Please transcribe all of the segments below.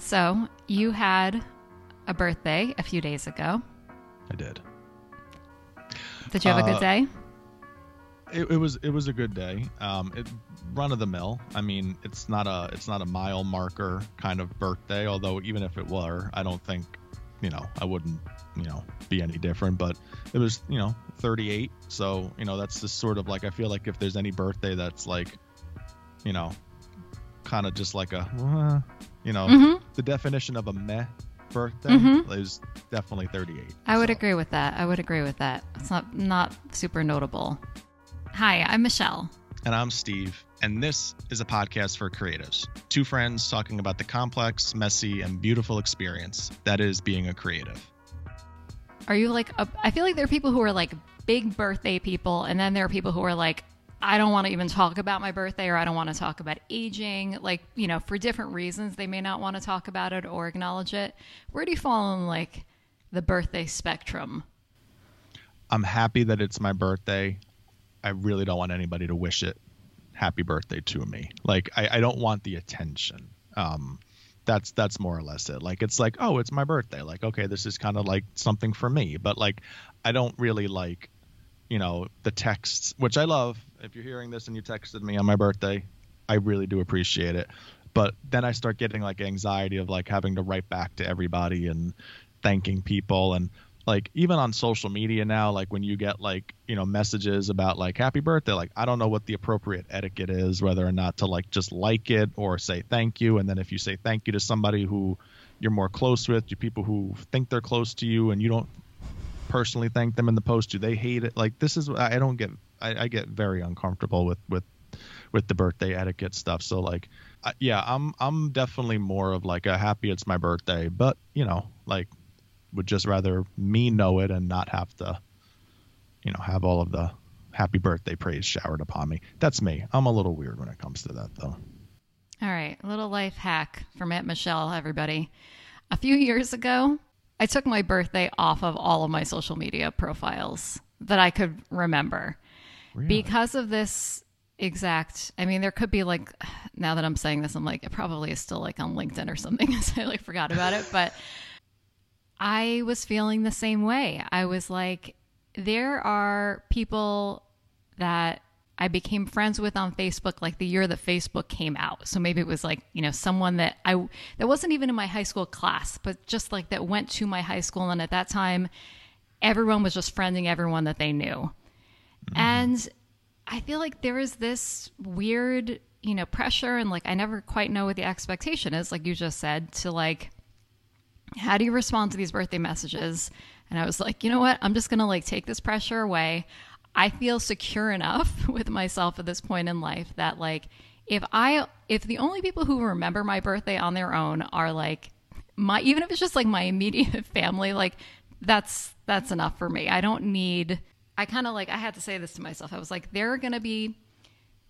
So, you had a birthday a few days ago. I did. Did you have a good Uh, day? It, it was it was a good day. Um, it, run of the mill. I mean, it's not a it's not a mile marker kind of birthday. Although even if it were, I don't think, you know, I wouldn't, you know, be any different. But it was, you know, 38. So you know, that's just sort of like I feel like if there's any birthday that's like, you know, kind of just like a, uh, you know, Mhm. the definition of a meh birthday Mhm. is definitely 38. I would So, agree with that. I would agree with that. It's not not super notable. Hi, I'm Michelle. And I'm Steve, and this is a podcast for creatives. Two friends talking about the complex, messy, and beautiful experience that is being a creative. Are you like a, I feel like there are people who are like big birthday people and then there are people who are like I don't want to even talk about my birthday or I don't want to talk about aging. Like, you know, for different reasons they may not want to talk about it or acknowledge it. Where do you fall in like the birthday spectrum? I'm happy that it's my birthday. I really don't want anybody to wish it happy birthday to me. Like I, I don't want the attention. Um that's that's more or less it. Like it's like, oh, it's my birthday. Like, okay, this is kind of like something for me. But like I don't really like, you know, the texts, which I love. If you're hearing this and you texted me on my birthday, I really do appreciate it. But then I start getting like anxiety of like having to write back to everybody and thanking people and like even on social media now like when you get like you know messages about like happy birthday like i don't know what the appropriate etiquette is whether or not to like just like it or say thank you and then if you say thank you to somebody who you're more close with to people who think they're close to you and you don't personally thank them in the post do they hate it like this is i don't get i, I get very uncomfortable with with with the birthday etiquette stuff so like I, yeah i'm i'm definitely more of like a happy it's my birthday but you know like would just rather me know it and not have to, you know, have all of the happy birthday praise showered upon me. That's me. I'm a little weird when it comes to that, though. All right, a little life hack from Aunt Michelle, everybody. A few years ago, I took my birthday off of all of my social media profiles that I could remember. Because of this exact, I mean, there could be like, now that I'm saying this, I'm like, it probably is still like on LinkedIn or something. so I like forgot about it. But I was feeling the same way. I was like, there are people that I became friends with on Facebook like the year that Facebook came out. So maybe it was like, you know, someone that I that wasn't even in my high school class, but just like that went to my high school and at that time everyone was just friending everyone that they knew. Mm-hmm. And I feel like there is this weird, you know, pressure and like I never quite know what the expectation is like you just said to like how do you respond to these birthday messages? And I was like, you know what? I'm just going to like take this pressure away. I feel secure enough with myself at this point in life that like if I if the only people who remember my birthday on their own are like my even if it's just like my immediate family, like that's that's enough for me. I don't need I kind of like I had to say this to myself. I was like there are going to be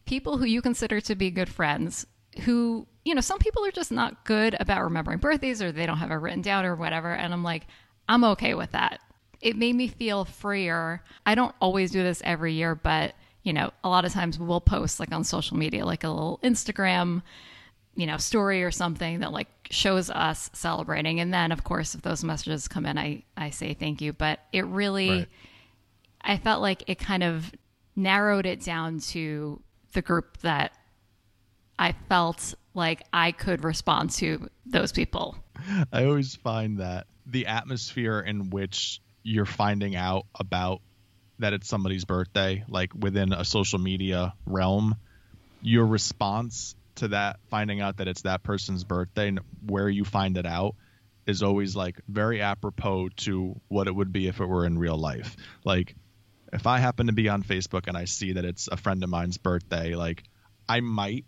people who you consider to be good friends who you know some people are just not good about remembering birthdays or they don't have it written down or whatever and i'm like i'm okay with that it made me feel freer i don't always do this every year but you know a lot of times we'll post like on social media like a little instagram you know story or something that like shows us celebrating and then of course if those messages come in i i say thank you but it really Right. I felt like it kind of narrowed it down to the group that I felt like I could respond to those people. I always find that the atmosphere in which you're finding out about that it's somebody's birthday, like within a social media realm, your response to that, finding out that it's that person's birthday and where you find it out, is always like very apropos to what it would be if it were in real life. Like, if I happen to be on Facebook and I see that it's a friend of mine's birthday, like, I might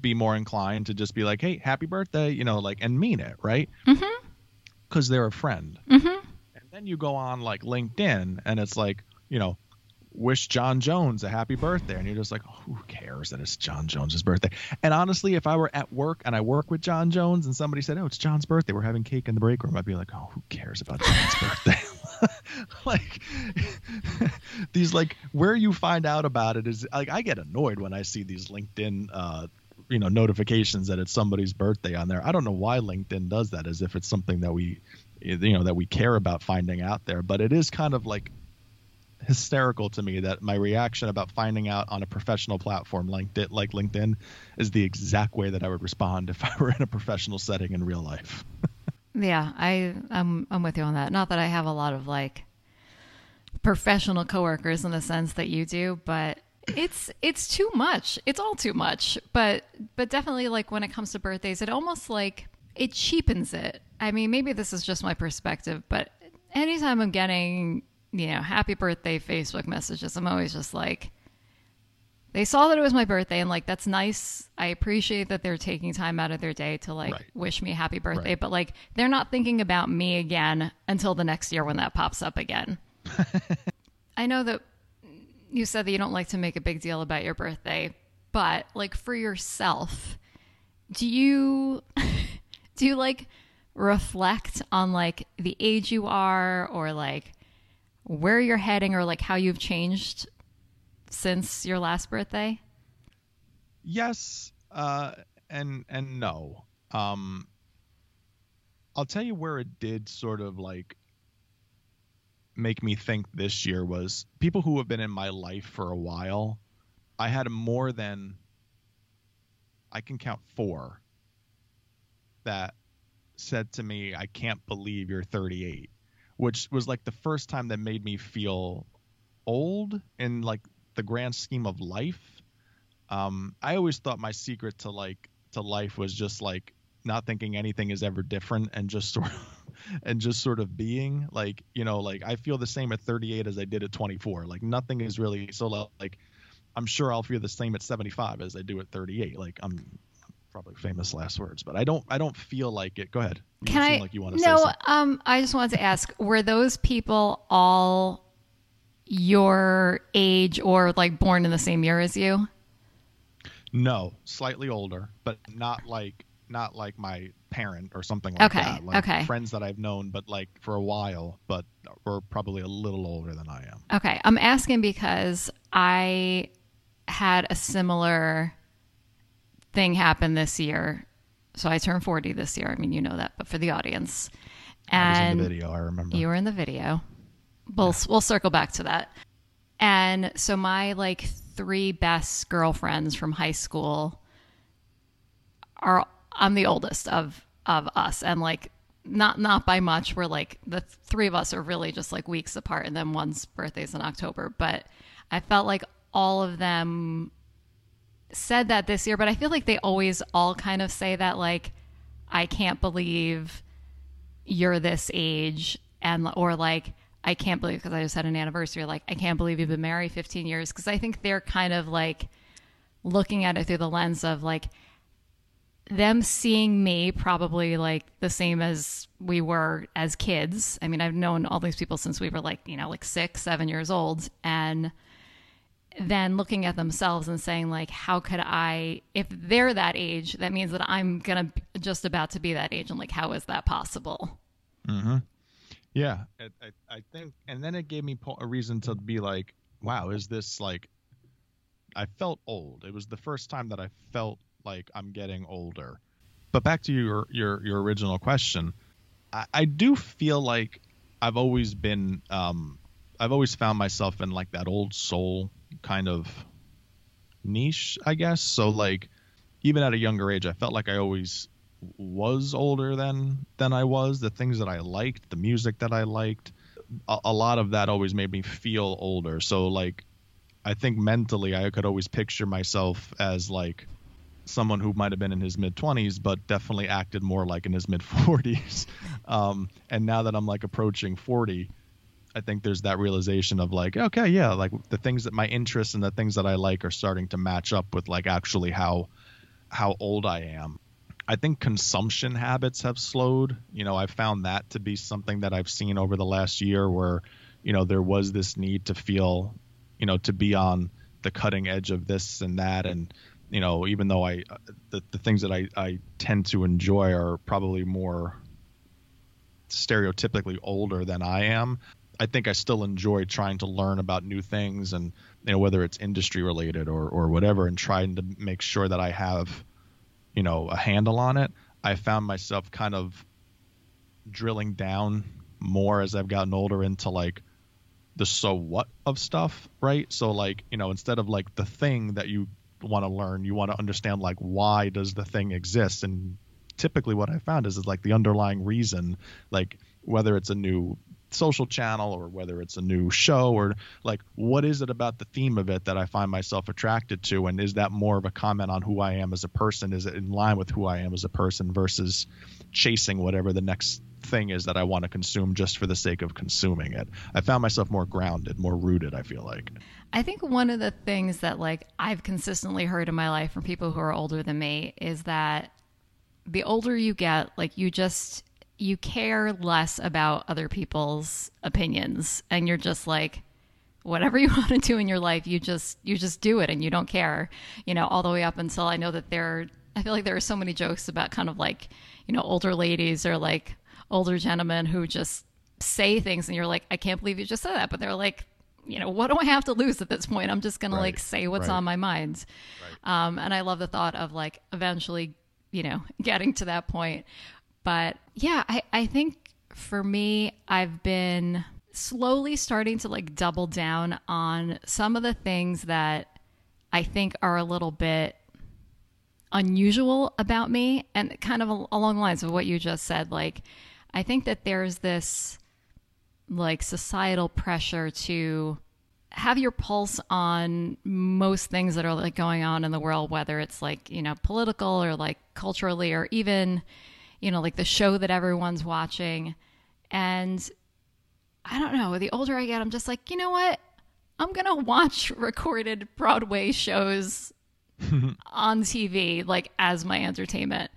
be more inclined to just be like, "Hey, happy birthday," you know, like, and mean it, right? Mm-hmm. Because they're a friend. Mm-hmm. Then you go on like LinkedIn, and it's like, you know, wish John Jones a happy birthday, and you're just like, who cares that it's John Jones's birthday? And honestly, if I were at work and I work with John Jones, and somebody said, "Oh, it's John's birthday. We're having cake in the break room," I'd be like, "Oh, who cares about John's birthday?" like these like where you find out about it is like I get annoyed when I see these LinkedIn uh you know notifications that it's somebody's birthday on there. I don't know why LinkedIn does that, as if it's something that we you know that we care about finding out there. But it is kind of like hysterical to me that my reaction about finding out on a professional platform like like LinkedIn is the exact way that I would respond if I were in a professional setting in real life. yeah, I I'm I'm with you on that. Not that I have a lot of like professional coworkers in the sense that you do, but it's it's too much. It's all too much. But but definitely like when it comes to birthdays, it almost like it cheapens it. I mean, maybe this is just my perspective, but anytime I'm getting, you know, happy birthday Facebook messages, I'm always just like they saw that it was my birthday and like that's nice. I appreciate that they're taking time out of their day to like right. wish me happy birthday, right. but like they're not thinking about me again until the next year when that pops up again. I know that you said that you don't like to make a big deal about your birthday, but like for yourself, do you do you like reflect on like the age you are or like where you're heading or like how you've changed since your last birthday? Yes, uh, and and no. Um, I'll tell you where it did sort of like make me think this year was people who have been in my life for a while. I had more than I can count four that said to me, I can't believe you're 38, which was like the first time that made me feel old in like the grand scheme of life. Um, I always thought my secret to like to life was just like not thinking anything is ever different and just sort of and just sort of being. Like you know like i feel the same at 38 as i did at 24 like nothing is really so like i'm sure i'll feel the same at 75 as i do at 38 like i'm probably famous last words but i don't i don't feel like it go ahead you can i like you want to no um i just wanted to ask were those people all your age or like born in the same year as you no slightly older but not like not like my parent or something like okay. that. Like okay. Friends that I've known, but like for a while, but we're probably a little older than I am. Okay. I'm asking because I had a similar thing happened this year. So I turned 40 this year. I mean, you know that, but for the audience. And I was in the video, I remember. You were in the video. We'll, yeah. we'll circle back to that. And so my like three best girlfriends from high school are I'm the oldest of of us, and like not not by much. We're like the three of us are really just like weeks apart, and then one's birthday's in October. But I felt like all of them said that this year, but I feel like they always all kind of say that like I can't believe you're this age and or like I can't believe because I just had an anniversary like I can't believe you've been married 15 years because I think they're kind of like looking at it through the lens of like them seeing me probably like the same as we were as kids. I mean, I've known all these people since we were like, you know, like six, seven years old. And then looking at themselves and saying, like, how could I, if they're that age, that means that I'm going to just about to be that age. And like, how is that possible? Mm-hmm. Yeah. I, I, I think, and then it gave me a reason to be like, wow, is this like, I felt old. It was the first time that I felt like I'm getting older. But back to your your your original question, I, I do feel like I've always been um, I've always found myself in like that old soul kind of niche, I guess. So like even at a younger age, I felt like I always was older than than I was. The things that I liked, the music that I liked, a, a lot of that always made me feel older. So like I think mentally I could always picture myself as like someone who might have been in his mid 20s but definitely acted more like in his mid 40s um, and now that i'm like approaching 40 i think there's that realization of like okay yeah like the things that my interests and the things that i like are starting to match up with like actually how how old i am. I think consumption habits have slowed. You know i've found that to be something that i've seen over the last year where you know there was this need to feel you know to be on the cutting edge of this and that. And you know, even though I uh, the, the things that I, I tend to enjoy are probably more stereotypically older than I am, I think I still enjoy trying to learn about new things and you know whether it's industry related or or whatever and trying to make sure that I have you know a handle on it. I found myself kind of drilling down more as i've gotten older into like the so what of stuff right? So like you know instead of like the thing that you want to learn you want to understand like why does the thing exist? And typically what i found is is like the underlying reason like whether it's a new social channel or whether it's a new show or like what is it about the theme of it that I find myself attracted to and is that more of a comment on who I am as a person is it in line with who I am as a person versus chasing whatever the next thing is that I want to consume just for the sake of consuming it. I found myself more grounded, more rooted, I feel like. I think one of the things that like I've consistently heard in my life from people who are older than me is that the older you get, like you just you care less about other people's opinions and you're just like whatever you want to do in your life you just you just do it and you don't care you know all the way up until i know that there i feel like there are so many jokes about kind of like you know older ladies or like older gentlemen who just say things and you're like i can't believe you just said that but they're like you know what do i have to lose at this point i'm just gonna right. like say what's right. on my mind right. um, and i love the thought of like eventually you know getting to that point but yeah, I, I think for me, I've been slowly starting to like double down on some of the things that I think are a little bit unusual about me and kind of along the lines of what you just said. Like, I think that there's this like societal pressure to have your pulse on most things that are like going on in the world, whether it's like, you know, political or like culturally or even you know, like the show that everyone's watching. And I don't know, the older I get, I'm just like, you know what? I'm going to watch recorded Broadway shows on TV, like as my entertainment.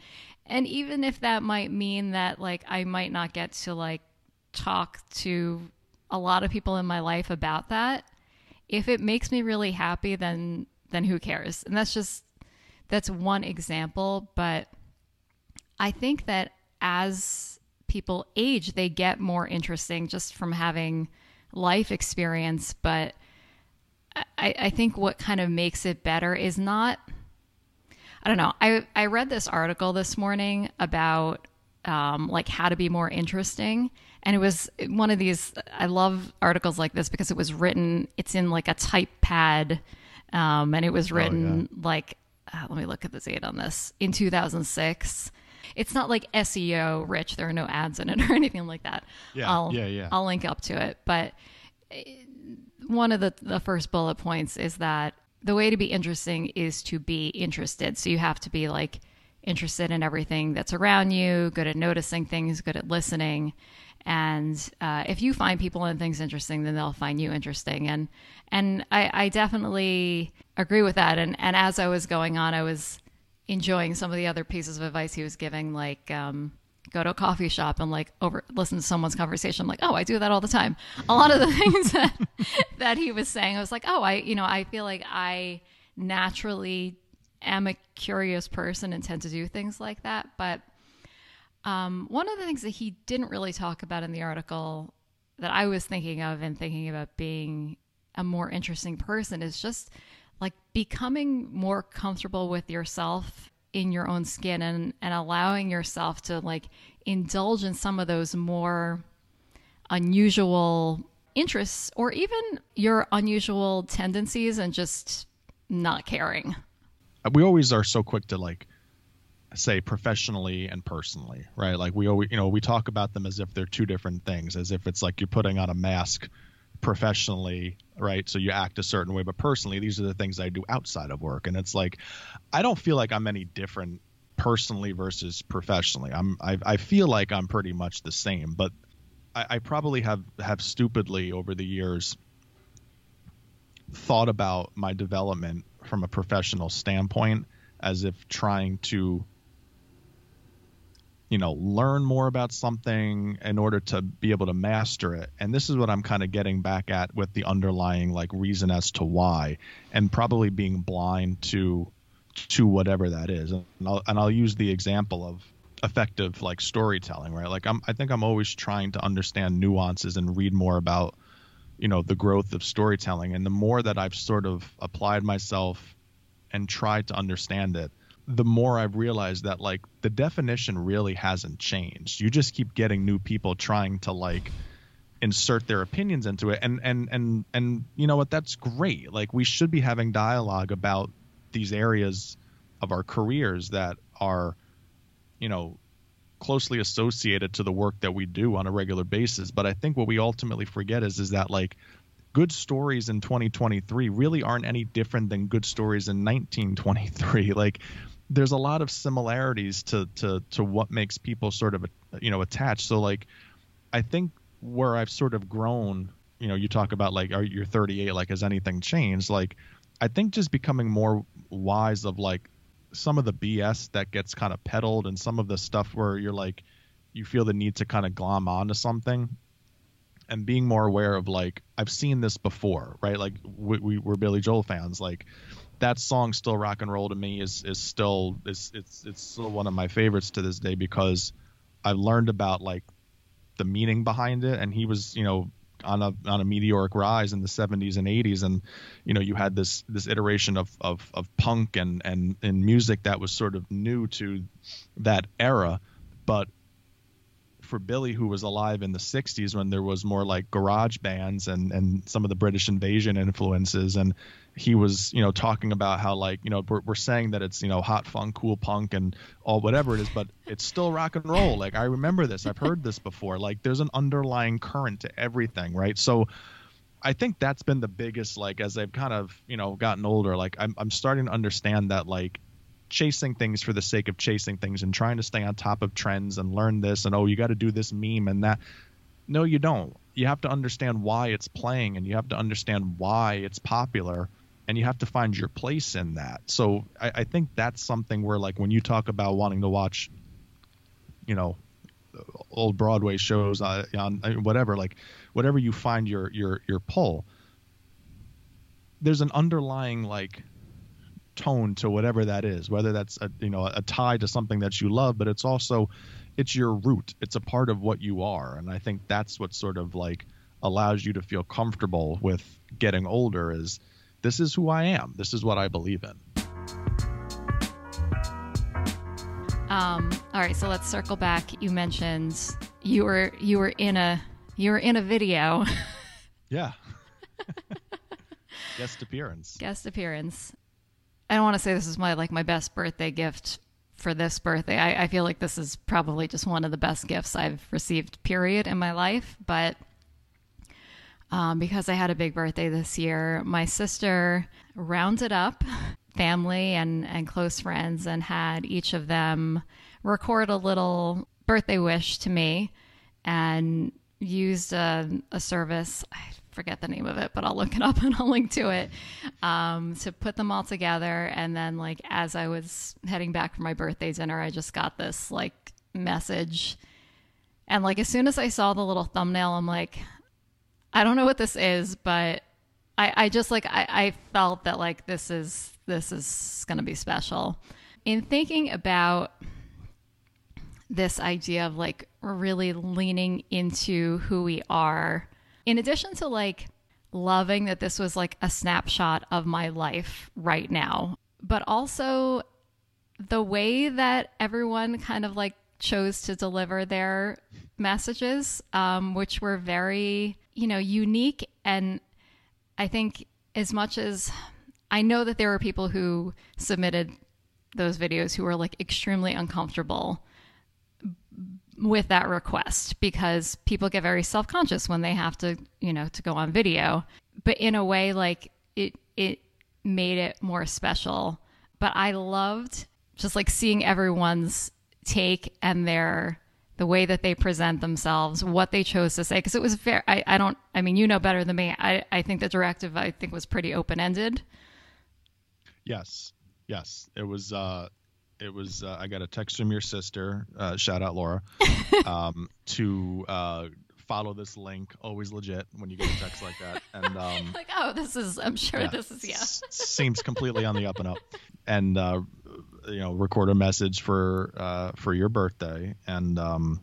And even if that might mean that, like, I might not get to, like, talk to a lot of people in my life about that, if it makes me really happy, then, then who cares? And that's just, that's one example. But I think that as people age, they get more interesting just from having life experience. But I, I think what kind of makes it better is not. I don't know. I I read this article this morning about um, like how to be more interesting, and it was one of these. I love articles like this because it was written. It's in like a type pad, um, and it was written oh, yeah. like. Uh, let me look at the date on this in 2006 it's not like SEO rich. There are no ads in it or anything like that. Yeah, I'll, yeah, yeah. I'll link up to it. But eh, one of the, the first bullet points is that the way to be interesting is to be interested. So you have to be like interested in everything that's around you, good at noticing things, good at listening. And uh, if you find people and things interesting, then they'll find you interesting. And and I, I definitely agree with that. And and as I was going on, I was enjoying some of the other pieces of advice he was giving, like um, go to a coffee shop and like over listen to someone's conversation. I'm like, oh, I do that all the time. A lot of the things that that he was saying, I was like, oh, I you know, I feel like I naturally am a curious person and tend to do things like that. But um, one of the things that he didn't really talk about in the article that I was thinking of and thinking about being a more interesting person is just like becoming more comfortable with yourself in your own skin and, and allowing yourself to like indulge in some of those more unusual interests or even your unusual tendencies and just not caring. We always are so quick to like say professionally and personally, right? Like we always, you know, we talk about them as if they're two different things, as if it's like you're putting on a mask professionally right? So you act a certain way but personally these are the things i do outside of work. And it's like i don't feel like i'm any different personally versus professionally. I'm i, I feel like i'm pretty much the same but I, I probably have have stupidly over the years thought about my development from a professional standpoint as if trying to you know learn more about something in order to be able to master it. And this is what i'm kind of getting back at with the underlying like reason as to why and probably being blind to to whatever that is. And i'll, and I'll use the example of effective like storytelling right? Like i'm i think i'm always trying to understand nuances and read more about you know the growth of storytelling. And the more that i've sort of applied myself and tried to understand it the more I've realized that like the definition really hasn't changed. You just keep getting new people trying to like insert their opinions into it and and and and you know what that's great. Like we should be having dialogue about these areas of our careers that are you know closely associated to the work that we do on a regular basis, but I think what we ultimately forget is is that like good stories in 2023 really aren't any different than good stories in 1923. Like there's a lot of similarities to to to what makes people sort of you know attached. So like I think where I've sort of grown, you know, you talk about like are you're 38 like has anything changed? Like I think just becoming more wise of like some of the BS that gets kind of peddled and some of the stuff where you're like you feel the need to kind of glom onto something and being more aware of like I've seen this before, right? Like we, we we're Billy Joel fans, like that song still rock and roll to me is is still is it's it's still one of my favorites to this day because I've learned about like the meaning behind it. And he was you know on a on a meteoric rise in the 70s and 80s and you know you had this this iteration of of, of punk and and and music that was sort of new to that era. But for Billy, who was alive in the 60s when there was more like garage bands and, and some of the British invasion influences. And he was, you know, talking about how like, you know, we're, we're saying that it's, you know, hot funk, cool punk and all whatever it is, but it's still rock and roll. Like I remember this, I've heard this before. Like there's an underlying current to everything. Right. So I think that's been the biggest, like, as I've kind of, you know, gotten older, like I'm, I'm starting to understand that like chasing things for the sake of chasing things and trying to stay on top of trends and learn this and oh you got to do this meme and that. No you don't. You have to understand why it's playing and you have to understand why it's popular and you have to find your place in that. So I, I think that's something where like when you talk about wanting to watch you know old broadway shows uh, on, on whatever like whatever you find your your your pull there's an underlying like tone to whatever that is whether that's a you know a tie to something that you love but it's also it's your root. It's a part of what you are. And i think that's what sort of like allows you to feel comfortable with getting older is this is who i am. This is what i believe in. Um, all right so let's circle back. You mentioned you were you were in a you were in a video. Yeah. Guest appearance. Guest appearance I don't want to say this is my like my best birthday gift for this birthday. I, I feel like this is probably just one of the best gifts I've received, period, in my life. But um, because I had a big birthday this year, my sister rounded up family and, and close friends and had each of them record a little birthday wish to me and used a, a service. I forget the name of it, but I'll look it up and I'll link to it um, to put them all together. And then, like, as I was heading back for my birthday dinner, I just got this like message. And like, as soon as I saw the little thumbnail, I'm like, I don't know what this is, but I, I just like, I, I felt that like this is, this is to be special. In thinking about this idea of like really leaning into who we are in addition to like loving that this was like a snapshot of my life right now, but also the way that everyone kind of like chose to deliver their messages, um, which were very, you know, unique. And I think as much as I know that there were people who submitted those videos who were like extremely uncomfortable with that request because people get very self-conscious when they have to, you know, to go on video. But in a way like it it made it more special. But I loved just like seeing everyone's take and their the way that they present themselves, what they chose to say. Because it was fair. I, I don't, I mean, you know better than me. I, I think the directive, I think, was pretty open ended. Yes. Yes. It was, uh, it was uh, I got a text from your sister, uh, shout out Laura, um, to uh, follow this link. Always legit when you get a text like that, and um, like oh, this is I'm sure yeah, this is yeah. seems completely on the up and up, and uh, you know record a message for uh, for your birthday, and um,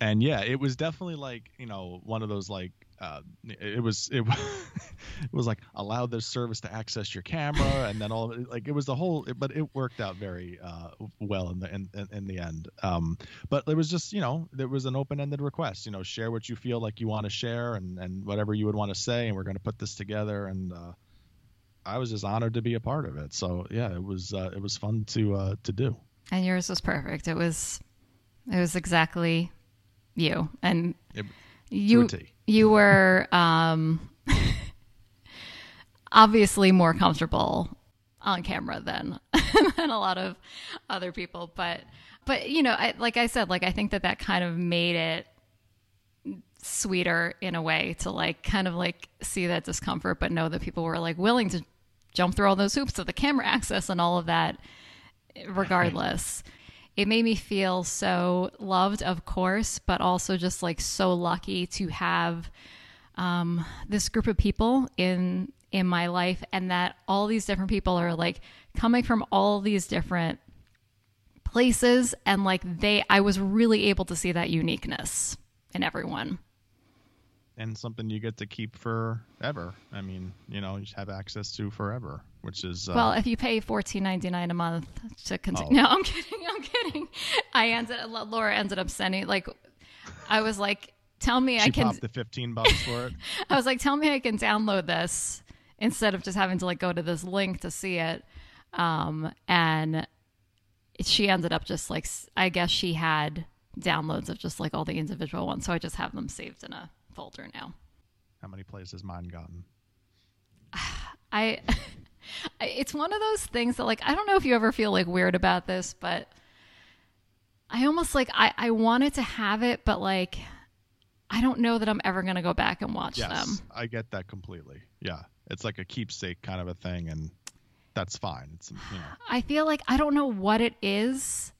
and yeah, it was definitely like you know one of those like uh, it was it, it was like allow this service to access your camera and then all like it was the whole but it worked out very uh, well in the in, in the end. Um, but it was just you know there was an open-ended request you know share what you feel like you want to share and and whatever you would want to say and we're going to put this together and uh, I was just honored to be a part of it. So yeah it was uh, it was fun to uh, to do. And yours was perfect. It was it was exactly you. And it, you you were um, obviously more comfortable on camera than than a lot of other people, but but you know, I, like I said, like I think that that kind of made it sweeter in a way to like kind of like see that discomfort, but know that people were like willing to jump through all those hoops of the camera access and all of that, regardless it made me feel so loved, of course, but also just like so lucky to have um, this group of people in in my life, and that all these different people are like coming from all these different places, and like they, I was really able to see that uniqueness in everyone and something you get to keep forever. I mean, you know, you have access to forever, which is uh, well, if you pay fourteen ninety nine a month to continue. Oh. No, I'm kidding. I'm kidding. I ended. Laura ended up sending like, I was like, tell me she I can. the fifteen bucks for it. I was like, tell me I can download this instead of just having to like go to this link to see it. Um, and she ended up just like I guess she had downloads of just like all the individual ones, so I just have them saved in a folder now. How many plays has mine gotten? I it's one of those things that like I don't know if you ever feel like weird about this, but I almost like I I wanted to have it, but like I don't know that I'm ever going to go back and watch yes, them. I get that completely. Yeah. It's like a keepsake kind of a thing and that's fine. It's you know. I feel like I don't know what it is,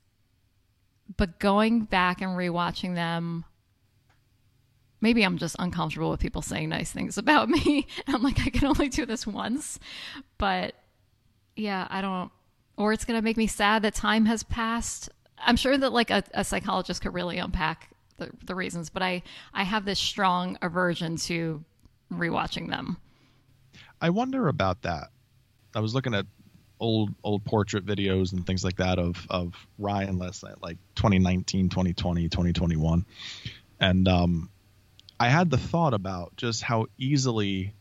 but going back and rewatching them maybe I'm just uncomfortable with people saying nice things about me. I'm like, I can only do this once. But yeah, I don't, or it's going to make me sad that time has passed. I'm sure that like a, a psychologist could really unpack the, the reasons, but I, I have this strong aversion to rewatching them. I wonder about that. I was looking at old old portrait videos and things like that of of Ryan last night, like 2019, 2020, 2021, and um, I had the thought about just how easily,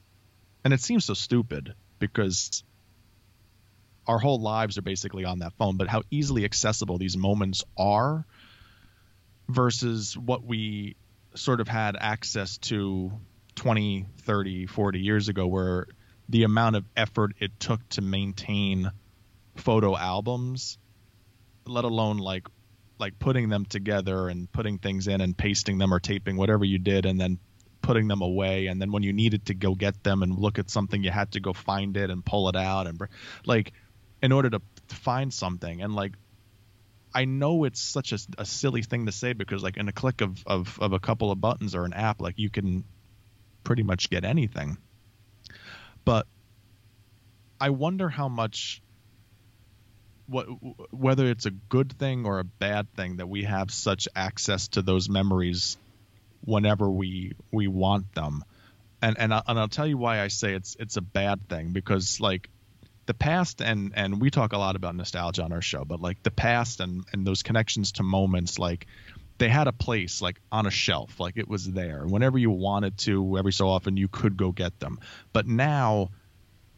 and it seems so stupid because our whole lives are basically on that phone, but how easily accessible these moments are versus what we sort of had access to 20, 30, 40 years ago, where the amount of effort it took to maintain photo albums, let alone like like putting them together and putting things in and pasting them or taping whatever you did and then putting them away. And then when you needed to go get them and look at something you had to go find it and pull it out and like in order to find something. And like I know it's such a, a silly thing to say because like in a click of, of of a couple of buttons or an app like you can pretty much get anything. But I wonder how much what whether it's a good thing or a bad thing that we have such access to those memories whenever we we want them. And and, I, and I'll tell you why I say it's it's a bad thing because like the past and and we talk a lot about nostalgia on our show but like the past and and those connections to moments like they had a place like on a shelf like it was there. Whenever you wanted to every so often you could go get them. But now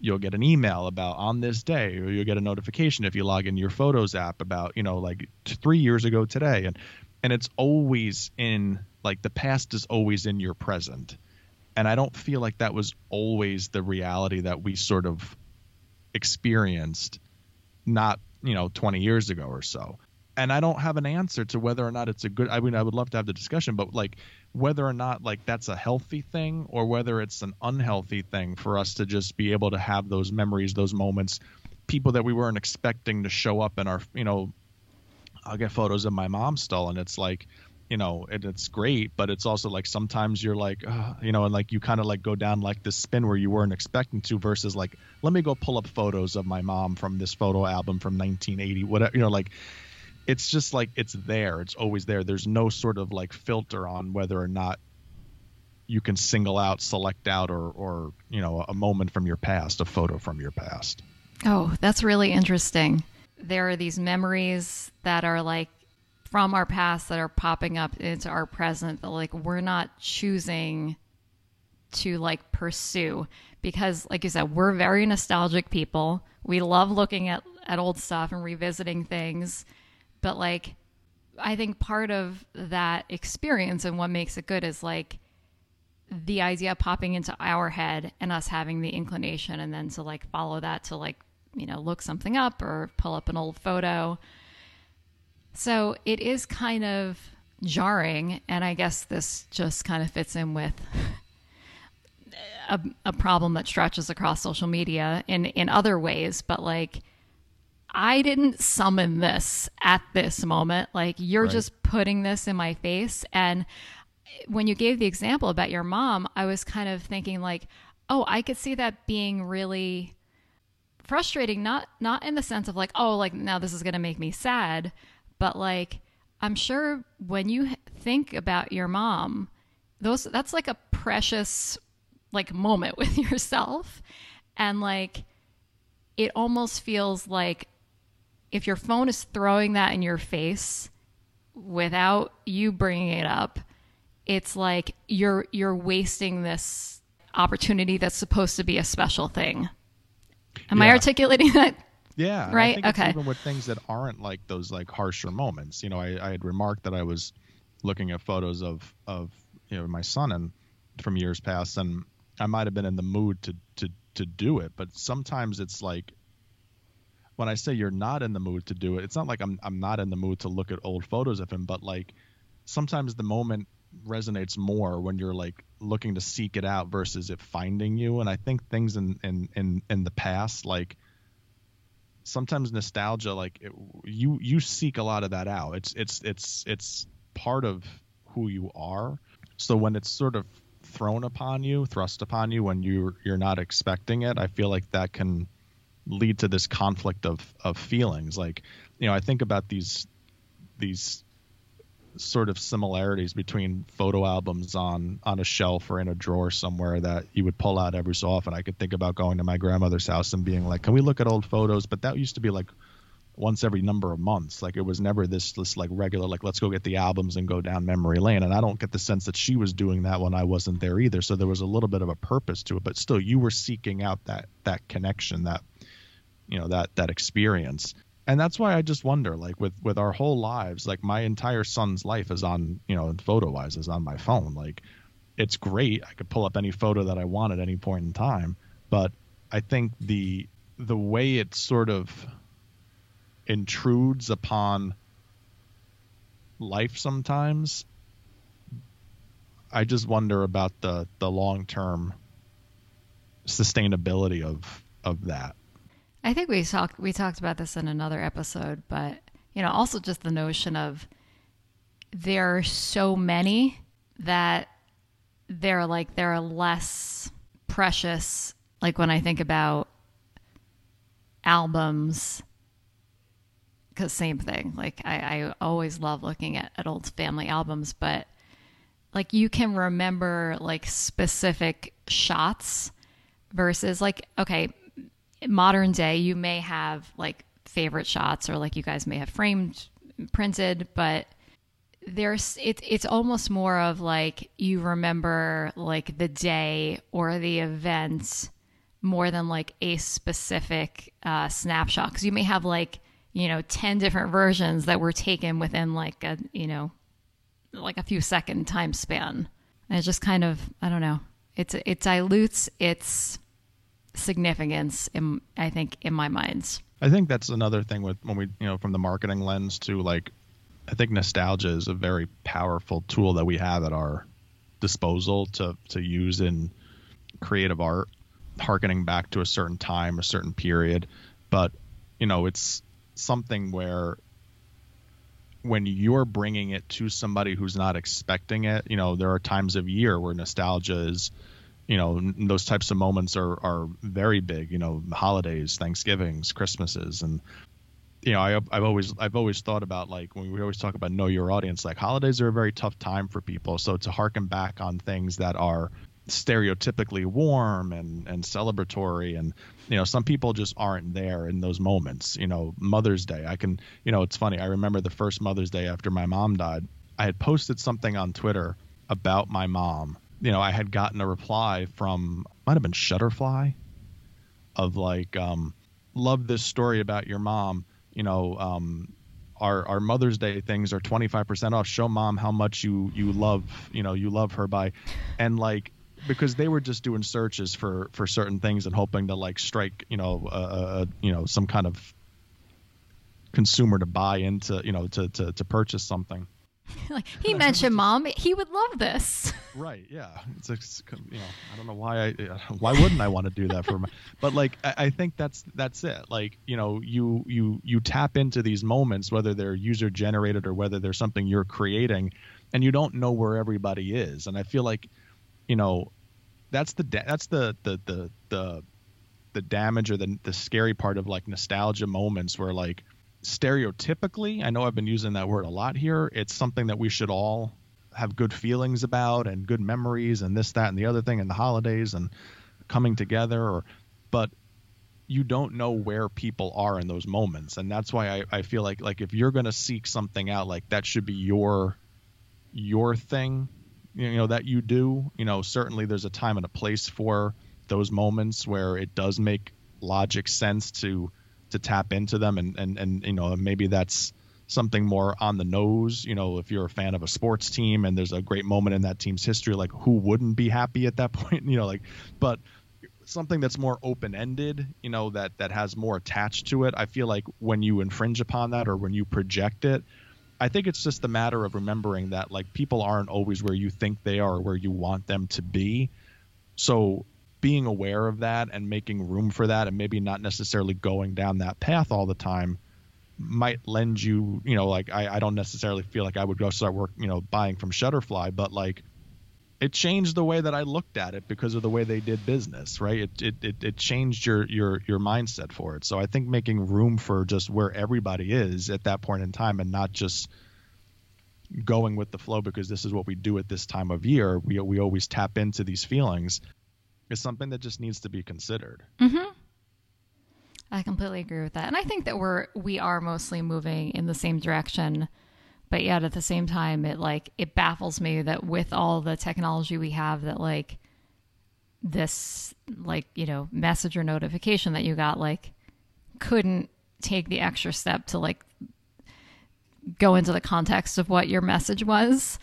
you'll get an email about on this day or you'll get a notification if you log in your photos app about you know like three years ago today. And and it's always in like the past is always in your present. And i don't feel like that was always the reality that we sort of experienced not you know 20 years ago or so. And i don't have an answer to whether or not it's a good i mean i would love to have the discussion but like whether or not like that's a healthy thing or whether it's an unhealthy thing for us to just be able to have those memories those moments people that we weren't expecting to show up in our you know i'll get photos of my mom still and it's like you know and it's great but it's also like sometimes you're like uh, you know and like you kind of like go down like this spin where you weren't expecting to versus like let me go pull up photos of my mom from this photo album from 1980 whatever you know like it's just like it's there it's always there there's no sort of like filter on whether or not you can single out, select out, or or you know a moment from your past, a photo from your past. Oh, that's really interesting. There are these memories that are like from our past that are popping up into our present that like we're not choosing to like pursue because like you said we're very nostalgic people we love looking at at old stuff and revisiting things but like i think part of that experience and what makes it good is like the idea popping into our head and us having the inclination and then to like follow that to like you know look something up or pull up an old photo so it is kind of jarring, and I guess this just kind of fits in with a, a problem that stretches across social media in in other ways. But like, I didn't summon this at this moment. Like, you're right. just putting this in my face, and when you gave the example about your mom, I was kind of thinking like, oh, I could see that being really frustrating not not in the sense of like oh like now this is going to make me sad but like I'm sure when you think about your mom, those that's like a precious like moment with yourself and like it almost feels like if your phone is throwing that in your face without you bringing it up, it's like you're you're wasting this opportunity that's supposed to be a special thing. Am yeah. I articulating that yeah. Right. okay. even with things that aren't like those like harsher moments. You know, I, I had remarked that I was looking at photos of of you know my son and from years past, and I might have been in the mood to to to do it, but sometimes it's like when I say you're not in the mood to do it, it's not like I'm I'm not in the mood to look at old photos of him, but like sometimes the moment resonates more when you're like looking to seek it out versus it finding you. And I think things in in in, in the past like sometimes nostalgia like it, you you seek a lot of that out it's it's it's it's part of who you are so when it's sort of thrown upon you thrust upon you when you you're not expecting it i feel like that can lead to this conflict of of feelings like you know i think about these these sort of similarities between photo albums on on a shelf or in a drawer somewhere that you would pull out every so often. I could think about going to my grandmother's house and being like, "Can we look at old photos?" But that used to be like once every number of months. Like it was never this this like regular like let's go get the albums and go down memory lane. And I don't get the sense that she was doing that when I wasn't there either. So there was a little bit of a purpose to it, but still you were seeking out that that connection, that you know, that that experience and that's why I just wonder, like with with our whole lives, like my entire son's life is on, you know, photo wise is on my phone. Like, it's great. I could pull up any photo that I want at any point in time, but I think the the way it sort of intrudes upon life sometimes I just wonder about the the long term sustainability of of that. I think we talked we talked about this in another episode, but you know, also just the notion of there are so many that they're like they're less precious. Like when I think about albums, because same thing. Like I, I always love looking at, at old family albums, but like you can remember like specific shots versus like okay modern day, you may have like favorite shots or like you guys may have framed, printed, but there's it, it's almost more of like you remember like the day or the event more than like a specific uh, snapshot. Because you may have like you know 10 different versions that were taken within like a you know like a few second time span. And it just kind of i don't know. It's it dilutes its significance in I think in my minds. I think that's another thing with when we you know from the marketing lens to like I think nostalgia is a very powerful tool that we have at our disposal to to use in creative art harkening back to a certain time a certain period but you know it's something where when you're bringing it to somebody who's not expecting it you know there are times of year where nostalgia is you know those types of moments are are very big you know holidays thanksgivings christmases and you know, I, I've always I've always thought about like when we always talk about know your audience, like holidays are a very tough time for people. So to harken back on things that are stereotypically warm and and celebratory and you know some people just aren't there in those moments you know mother's day i can you know it's funny i remember the first mother's day after my mom died i had posted something on twitter about my mom you know i had gotten a reply from might have been shutterfly of like um love this story about your mom you know, um, our our Mother's Day things are 25% off. Show mom how much you you love, you know, you love her by, and like because they were just doing searches for for certain things and hoping to like strike, you know, uh, you know, some kind of consumer to buy into, you know, to to to purchase something. like he mentioned mom. He would love this. Right yeah. It's, it's you know i don't know why i why wouldn't i want to do that for my but like I, I, think that's that's it. Like you know you you you tap into these moments whether they're user generated or whether they're something you're creating and you don't know where everybody is. And i feel like you know that's the that's the the the the, the damage or the the scary part of like nostalgia moments where like stereotypically, I know I've been using that word a lot here. It's something that we should all have good feelings about and good memories and this, that, and the other thing, and the holidays and coming together. Or, but you don't know where people are in those moments, and that's why I, I feel like like if you're gonna seek something out, like that should be your your thing, you know that you do. You know, certainly there's a time and a place for those moments where it does make logic sense to to tap into them and and and you know maybe that's something more on the nose you know if you're a fan of a sports team and there's a great moment in that team's history like who wouldn't be happy at that point you know like but something that's more open ended you know that that has more attached to it i feel like when you infringe upon that or when you project it i think it's just a matter of remembering that like people aren't always where you think they are or where you want them to be. So being aware of that and making room for that and maybe not necessarily going down that path all the time might lend you you know like I, I don't necessarily feel like i would go start work you know buying from shutterfly but like it changed the way that i looked at it because of the way they did business right? It it, it, it changed your your your mindset for it. So i think making room for just where everybody is at that point in time and not just going with the flow because this is what we do at this time of year we, we always tap into these feelings is something that just needs to be considered. Mm-hmm. I completely agree with that, and I think that we're we are mostly moving in the same direction, but yet at the same time, it like it baffles me that with all the technology we have, that like this like you know message or notification that you got like couldn't take the extra step to like go into the context of what your message was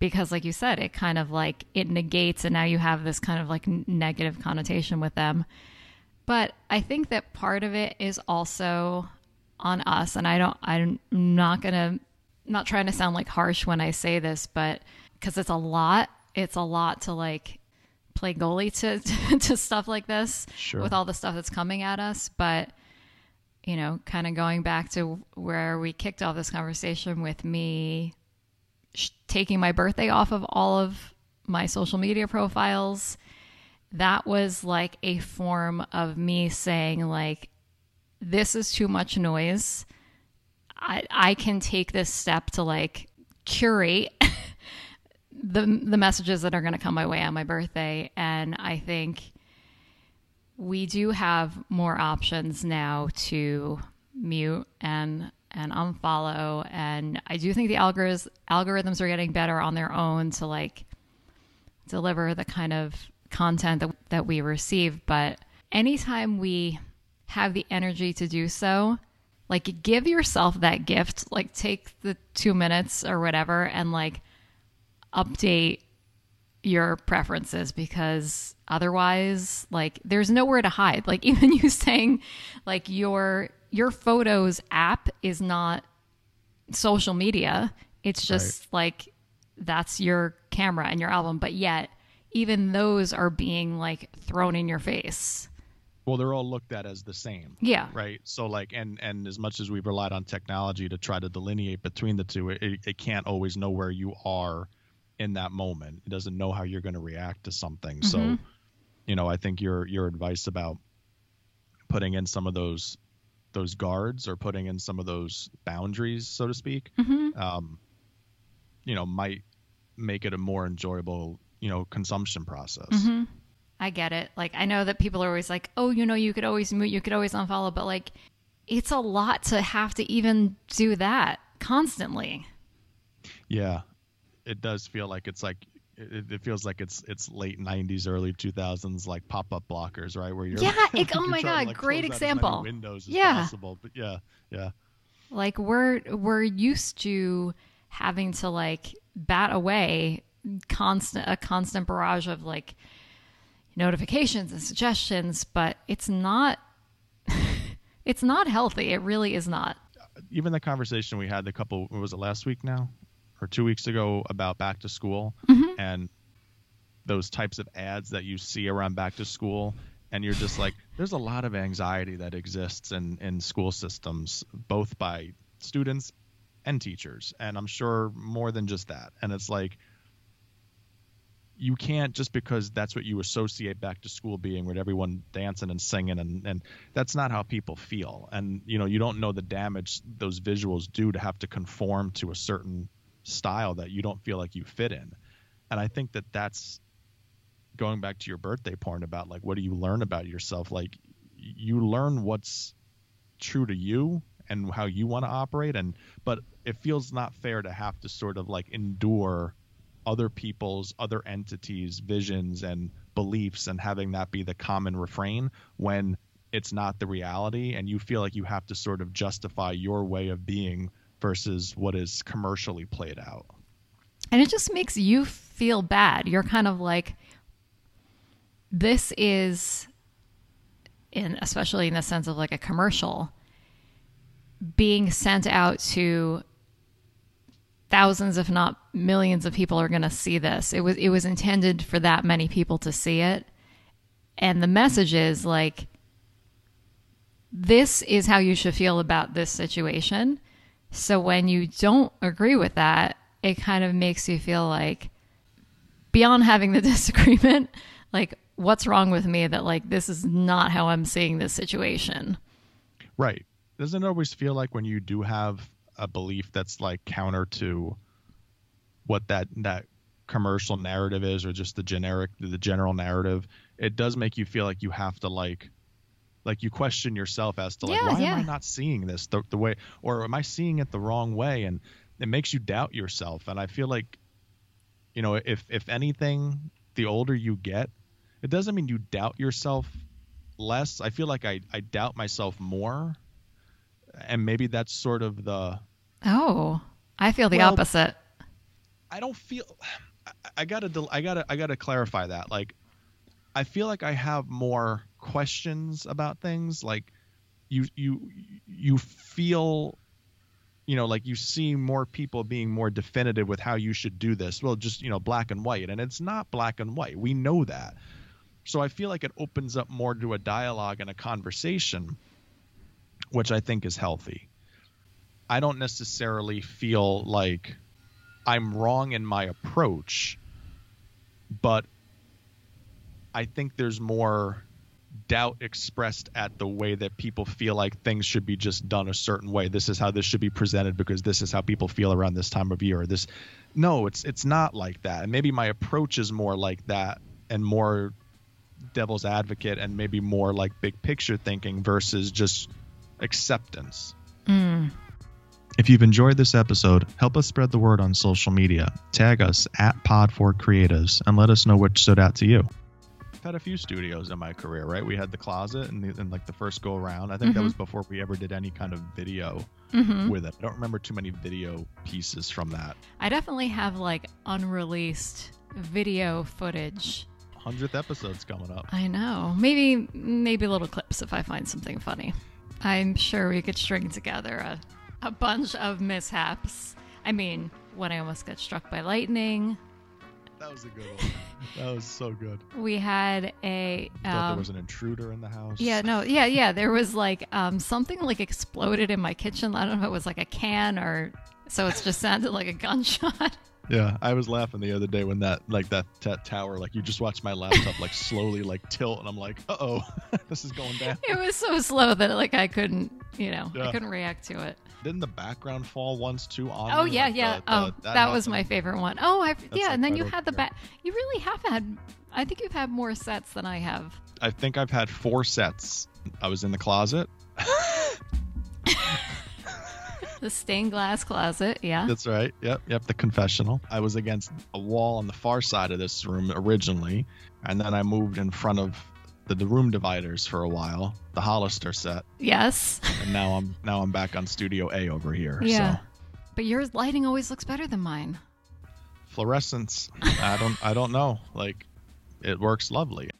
because like you said it kind of like it negates and now you have this kind of like negative connotation with them but i think that part of it is also on us and i don't i'm not gonna not trying to sound like harsh when i say this but because it's a lot it's a lot to like play goalie to to stuff like this sure. with all the stuff that's coming at us but you know kind of going back to where we kicked off this conversation with me taking my birthday off of all of my social media profiles that was like a form of me saying like this is too much noise. I i can take this step to like curate the the messages that are going to come my way on my birthday. And i think we do have more options now to mute and and unfollow. And I do think the algorithms algorithms are getting better on their own to like deliver the kind of content that, that we receive. But anytime we have the energy to do so, like give yourself that gift, like take the two minutes or whatever and like update your preferences because otherwise like there's nowhere to hide like even you saying like your your photos app is not social media. It's just right. like that's your camera and your album, but yet even those are being like thrown in your face. Well, they're all looked at as the same. Yeah. Right. So like, and and as much as we've relied on technology to try to delineate between the two, it, it can't always know where you are in that moment. It doesn't know how you're going to react to something. Mm-hmm. So, you know, I think your your advice about putting in some of those those guards or putting in some of those boundaries, so to speak, hmm um, you know, might make it a more enjoyable, you know, consumption process. hmm I get it. Like I know that people are always like, "Oh, you know, you could always mute, you could always unfollow," but like, it's a lot to have to even do that constantly. Yeah, it does feel like it's like it, it feels like it's it's late '90s, early 2000s, like pop-up blockers, right? Where you're Yeah, it- oh my trying to, God, like, great close as many example. windows Yeah. possible, but yeah, yeah, Like we're we're used to having to like bat away constant a constant barrage of like notifications and suggestions, but it's not it's not healthy. It really is not. even the conversation we had a couple was it last week now or two weeks ago about back to school Mm-hmm. and those types of ads that you see around back to school and you're just like there's a lot of anxiety that exists in in school systems both by students and teachers. And i'm sure more than just that. And it's like you can't just because that's what you associate back to school being with everyone dancing and singing and, and that's not how people feel. And you know you don't know the damage those visuals do to have to conform to a certain style that you don't feel like you fit in. And i think that that's going back to your birthday porn about like what do you learn about yourself? Like you learn what's true to you and how you want to operate and but it feels not fair to have to sort of like endure other people's other entities visions and beliefs and having that be the common refrain when it's not the reality and you feel like you have to sort of justify your way of being versus what is commercially played out And it just makes you feel bad. You're kind of like, this is, in especially in the sense of like a commercial, being sent out to thousands, if not millions, of people are going to see this. It was it was intended for that many people to see it, and the message is like, this is how you should feel about this situation. So when you don't agree with that, it kind of makes you feel like beyond having the disagreement, like what's wrong with me that like this is not how I'm seeing this situation. Right. Doesn't it always feel like when you do have a belief that's like counter to what that that commercial narrative is or just the generic the general narrative, it does make you feel like you have to like like you question yourself as to like Yeah, why am. I not seeing this the, the way or am I seeing it the wrong way and it makes you doubt yourself and I feel like you know if if anything the older you get it doesn't mean you doubt yourself less. I feel like I, I doubt myself more. And maybe that's sort of the Oh, I feel the Well- opposite. I don't feel I, I gotta I gotta I gotta clarify that. Like I feel like I have more questions about things. Like you you you feel you know like you see more people being more definitive with how you should do this. Well, just you know black and white, and it's not black and white. We know that. So I feel like it opens up more to a dialogue and a conversation, which I think is healthy. I don't necessarily feel like I'm wrong in my approach, but I think there's more doubt expressed at the way that people feel like things should be just done a certain way. This is how this should be presented because this is how people feel around this time of year. This, no, it's it's not like that. And maybe my approach is more like that and more devil's advocate and maybe more like big picture thinking versus just acceptance. Mm. If you've enjoyed this episode, help us spread the word on social media. Tag us at Pod4Creatives and let us know what stood out to you. I've had a few studios in my career, right? We had the closet and, the, and like the first go around. I think that was before we ever did any kind of video hmm with it. I don't remember too many video pieces from that. I definitely have like unreleased video footage. 100th episode's coming up. I know. Maybe maybe little clips if I find something funny. I'm sure we could string together a, a bunch of mishaps. I mean, when I almost got struck by lightning, That was a good one. that was so good. we had a Thought there um, was an intruder in the house. Yeah, no, yeah, yeah. There was like um, something like exploded in my kitchen. I don't know if it was like a can or so. It just sounded like a gunshot. Yeah, I was laughing the other day when that like that, that tower like you just watched my laptop like slowly like tilt and I'm like, uh oh, this is going down. It was so slow that like I couldn't, you know, Yeah. I couldn't react to it. Didn't the background fall once too on? Oh yeah, Like, yeah. the- the- oh, that, was my favorite one. Oh, I yeah, like and then right you had the back. You really have had. I think you've had more sets than I have. I think I've had four sets. I was in the closet. The stained glass closet, yeah. That's right. Yep, yep. The confessional. I was against a wall on the far side of this room originally, and then I moved in front of the, the room dividers for a while, the Hollister set, yes. and now I'm now I'm back on Studio A over here. Yeah. So But your lighting always looks better than mine. fluorescence. I don't I don't know. Like it works lovely.